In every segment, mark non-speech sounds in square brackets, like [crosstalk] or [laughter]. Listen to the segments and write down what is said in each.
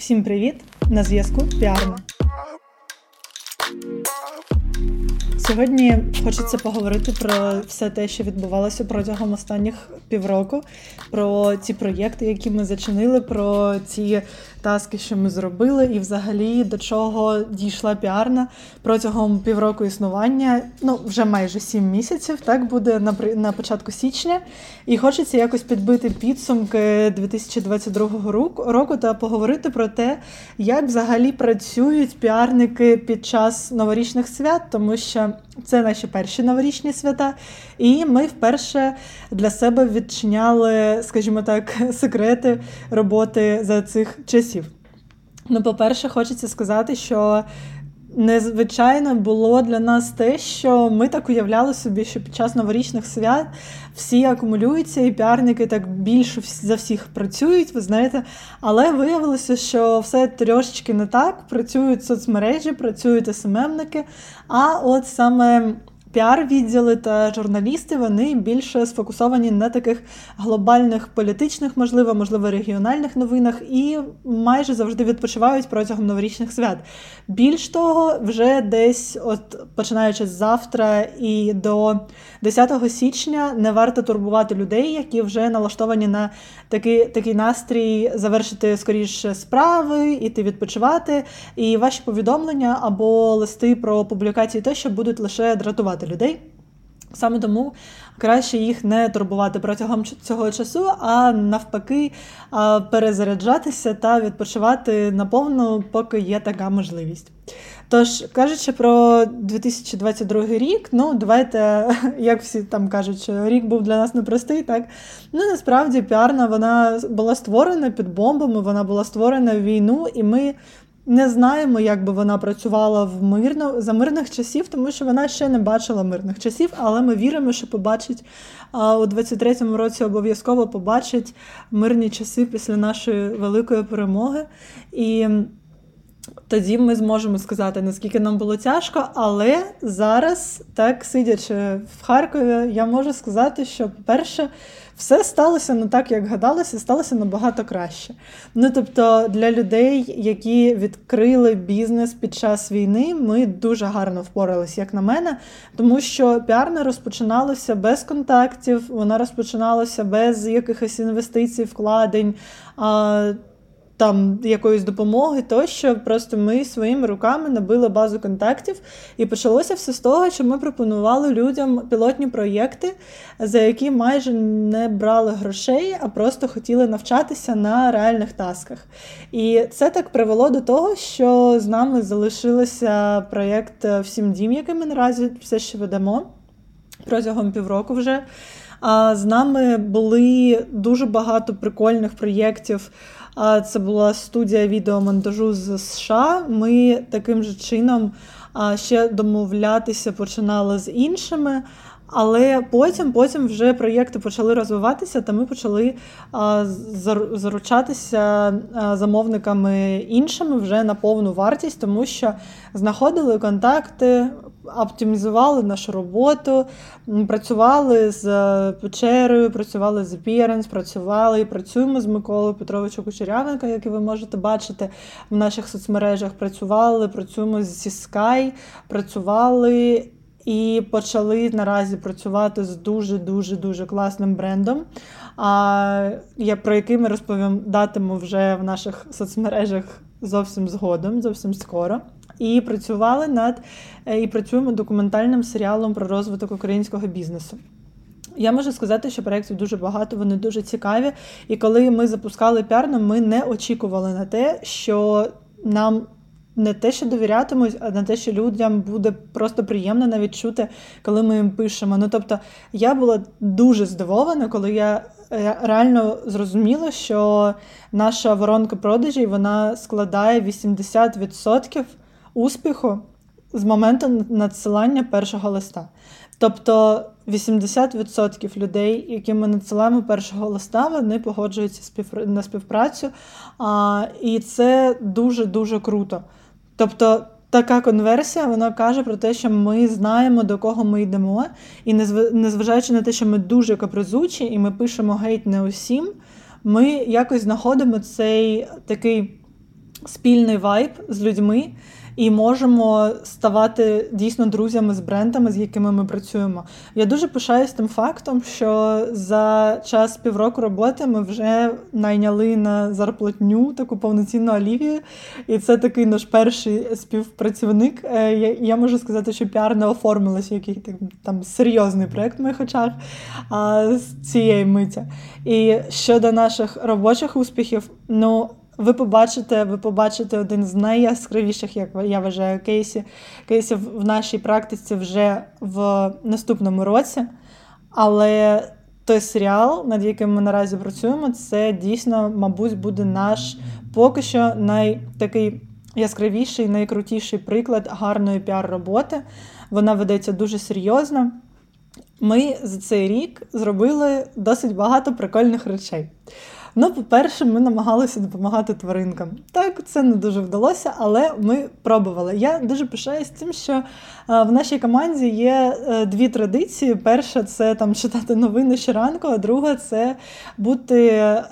Всім привіт! На зв'язку Піарна. Сьогодні хочеться поговорити про все те, що відбувалося протягом останніх півроку, про ці проєкти, які ми зачинили, про ці таски, що ми зробили, і взагалі до чого дійшла піарна протягом півроку існування. Ну, вже майже сім місяців, так буде на на початку січня. І хочеться якось підбити підсумки 2022 року та поговорити про те, як взагалі працюють піарники під час новорічних свят, тому що це наші перші новорічні свята. І ми вперше для себе відчиняли, скажімо так, [laughs] секрети роботи за цих часів. Ну, по-перше, хочеться сказати, що. Незвичайно було для нас те, що ми так уявляли собі, що під час новорічних свят всі акумулюються, і піарники так більше за всіх працюють, ви знаєте. Але виявилося, що все трошечки не так. Працюють соцмережі, працюють СММники. А от саме Піар-відділи та журналісти вони більше сфокусовані на таких глобальних політичних, можливо, можливо, регіональних новинах і майже завжди відпочивають протягом новорічних свят. Більш того, вже десь, от починаючи з завтра і до 10 січня, не варто турбувати людей, які вже налаштовані на такий такий настрій завершити скоріше справи, іти відпочивати. І ваші повідомлення або листи про публікації, тощо будуть лише дратувати турбувати людей. Саме тому краще їх не турбувати протягом цього часу, а навпаки, перезаряджатися та відпочивати наповну, поки є така можливість. Тож, кажучи про 2022 рік, ну давайте, [laughs] як всі там кажуть, що рік був для нас непростий, так ну насправді піарна вона була створена під бомбами, вона була створена в війну, і ми не знаємо, як би вона працювала в мирно за мирних часів, тому що вона ще не бачила мирних часів, але ми віримо, що побачить а, у 23-му році обов'язково побачить мирні часи після нашої великої перемоги. І тоді ми зможемо сказати, наскільки нам було тяжко, але зараз, так сидячи в Харкові, я можу сказати, що, по-перше, все сталося не так, як гадалося, сталося набагато краще. Ну тобто, для людей, які відкрили бізнес під час війни, ми дуже гарно впоралися, як на мене, тому що піарна розпочиналася без контактів, вона розпочиналася без якихось інвестицій, вкладень там якоїсь допомоги, тощо просто ми своїми руками набили базу контактів, і почалося все з того, що ми пропонували людям пілотні проєкти, за які майже не брали грошей, а просто хотіли навчатися на реальних тасках. І це так привело до того, що з нами залишилося проєкт Всім дім, який ми наразі все ще ведемо протягом півроку вже. А з нами були дуже багато прикольних проєктів. Це була студія відеомонтажу з США. Ми таким же чином ще домовлятися починали з іншими. Але потім потім вже проєкти почали розвиватися, та ми почали а, заручатися замовниками іншими вже на повну вартість, тому що знаходили контакти, оптимізували нашу роботу, працювали з печерою, працювали з Appearance, працювали і працюємо з Миколою Петровичем Кучерявенко, який ви можете бачити в наших соцмережах. Працювали, працюємо зі Sky, працювали. І почали наразі працювати з дуже-дуже дуже класним брендом, а, про який ми розповідатиму вже в наших соцмережах зовсім згодом, зовсім скоро. І працювали над е, і працюємо документальним серіалом про розвиток українського бізнесу. Я можу сказати, що проєктів дуже багато, вони дуже цікаві. І коли ми запускали піарно, ми не очікували на те, що нам не те, що довірятимуть, а на те, що людям буде просто приємно навіть чути, коли ми їм пишемо. Ну тобто я була дуже здивована, коли я е, реально зрозуміла, що наша воронка продажів вона складає 80% успіху з моменту надсилання першого листа. Тобто 80% людей, яким ми надсилаємо першого листа, вони погоджуються на співпрацю. А, І це дуже-дуже круто. Тобто така конверсія вона каже про те, що ми знаємо, до кого ми йдемо, і незважаючи на те, що ми дуже капризучі, і ми пишемо гейт не усім, ми якось знаходимо цей такий спільний вайб з людьми і можемо ставати дійсно друзями з брендами, з якими ми працюємо. Я дуже пишаюсь тим фактом, що за час півроку роботи ми вже найняли на зарплатню таку повноцінну Олівію, і це такий наш перший співпрацівник. Е, я, можу сказати, що Піарня оформилась як якийсь там серйозний проект в моїх очах а, з цієї миті. І щодо наших робочих успіхів, ну ви побачите, ви побачите один з найяскравіших, як я вважаю, кейсів, кейсів в нашій практиці вже в наступному році. Але той серіал, над яким ми наразі працюємо, це дійсно, мабуть, буде наш поки що найтакий яскравіший, найкрутіший приклад гарної піар-роботи. Вона ведеться дуже серйозно. Ми за цей рік зробили досить багато прикольних речей. Ну, по-перше, ми намагалися допомагати тваринкам. Так, це не дуже вдалося, але ми пробували. Я дуже пишаюсь тим, що е, в нашій команді є е, дві традиції: перша це там читати новини щоранку, а друга це бути е,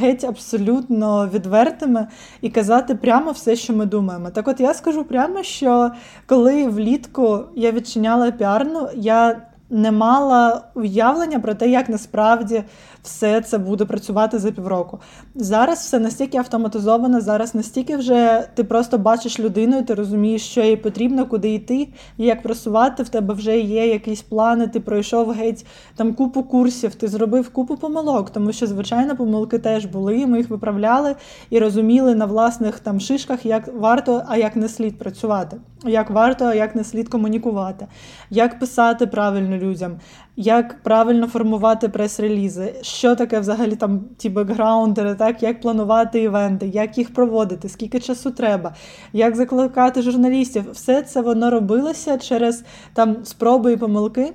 геть абсолютно відвертими і казати прямо все, що ми думаємо. Так, от я скажу прямо, що коли влітку я відчиняла піарну, я не мала уявлення про те, як насправді все це буде працювати за півроку. Зараз все настільки автоматизовано, зараз настільки вже ти просто бачиш людину, і ти розумієш, що їй потрібно, куди йти, і як просувати. В тебе вже є якісь плани, ти пройшов геть там купу курсів, ти зробив купу помилок, тому що, звичайно, помилки теж були. Ми їх виправляли і розуміли на власних там шишках, як варто, а як не слід працювати, як варто, як не слід комунікувати, як писати правильно людям як правильно формувати прес-релізи, що таке взагалі там ті бекграундери, так, як планувати івенти, як їх проводити, скільки часу треба, як закликати журналістів. Все це воно робилося через там спроби і помилки.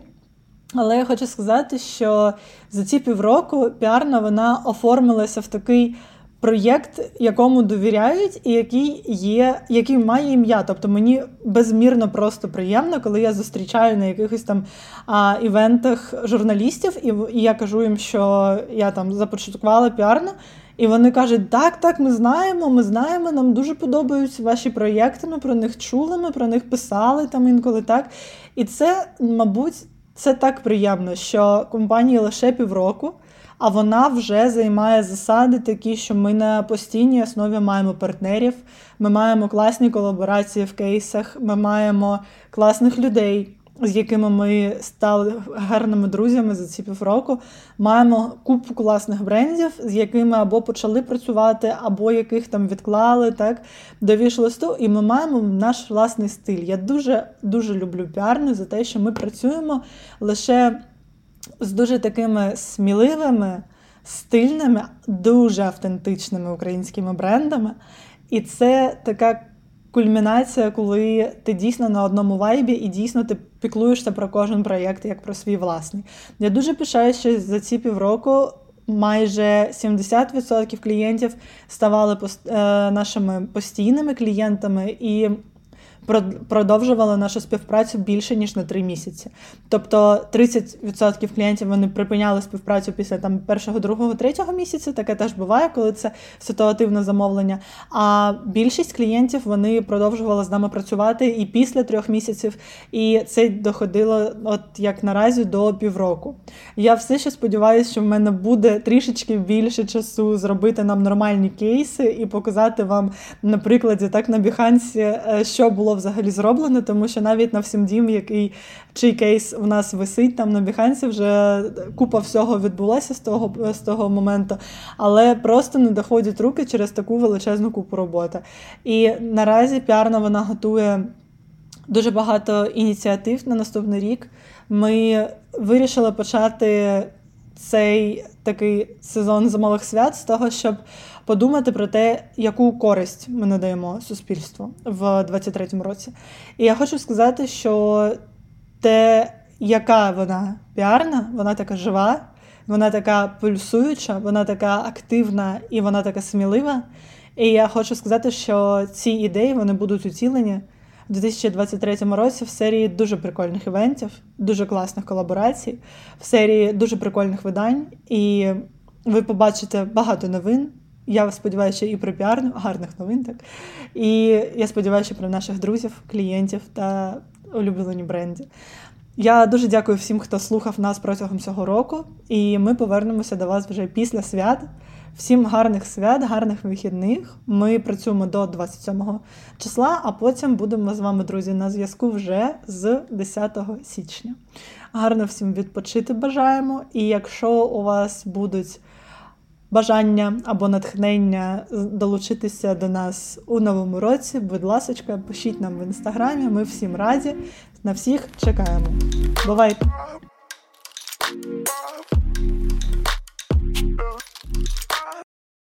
Але я хочу сказати, що за ці півроку піарна вона оформилася в такий проєкт, якому довіряють, і який є, який має ім'я. Тобто мені безмірно просто приємно, коли я зустрічаю на якихось там а, івентах журналістів, і, і я кажу їм, що я там започаткувала піарну. І вони кажуть, так, так, ми знаємо, ми знаємо, нам дуже подобаються ваші проєкти, ми про них чули, ми про них писали там інколи так. І це, мабуть, це так приємно, що компанії лише півроку а вона вже займає засади такі, що ми на постійній основі маємо партнерів, ми маємо класні колаборації в кейсах, ми маємо класних людей. З якими ми стали гарними друзями за ці півроку, маємо купу класних брендів, з якими або почали працювати, або яких там відклали так до віш-листу, і ми маємо наш власний стиль. Я дуже дуже люблю піарню за те, що ми працюємо лише з дуже такими сміливими, стильними, дуже автентичними українськими брендами. І це така кульмінація, коли ти дійсно на одному вайбі і дійсно ти піклуєшся про кожен проєкт як про свій власний. Я дуже пишаюся, що за ці півроку. Майже 70% клієнтів ставали е, нашими постійними клієнтами, і продовжували нашу співпрацю більше ніж на три місяці. Тобто 30% клієнтів вони припиняли співпрацю після там першого, другого, третього місяця. Таке теж буває, коли це ситуативне замовлення. А більшість клієнтів вони продовжували з нами працювати і після трьох місяців, і це доходило, от як наразі, до півроку. Я все ще сподіваюся, що в мене буде трішечки більше часу зробити нам нормальні кейси і показати вам на прикладі, так на біхансі, е, що було було взагалі зроблено, тому що навіть на всім дім, який чий кейс в нас висить, там на Біханці вже купа всього відбулася з того з того моменту, але просто не доходять руки через таку величезну купу роботи. І наразі піарна вона готує дуже багато ініціатив на наступний рік. Ми вирішили почати цей такий сезон зимових свят з того, щоб подумати про те, яку користь ми надаємо суспільству в 23-му році. І я хочу сказати, що те, яка вона піарна, вона така жива, вона така пульсуюча, вона така активна і вона така смілива. І я хочу сказати, що ці ідеї вони будуть втілені у 2023 році в серії дуже прикольних івентів, дуже класних колаборацій, в серії дуже прикольних видань. І ви побачите багато новин Я сподіваюся, і про Піарню гарних новин, так. І я сподіваюся, про наших друзів, клієнтів та улюблені бренди. Я дуже дякую всім, хто слухав нас протягом цього року, і ми повернемося до вас вже після свят. Всім гарних свят, гарних вихідних. Ми працюємо до 27 числа, а потім будемо з вами, друзі, на зв'язку вже з 10 січня. Гарно всім відпочити бажаємо. І якщо у вас будуть бажання або натхнення долучитися до нас у новому році, будь ласка, пишіть нам в інстаграмі. Ми всім раді. На всіх чекаємо. Бувайте!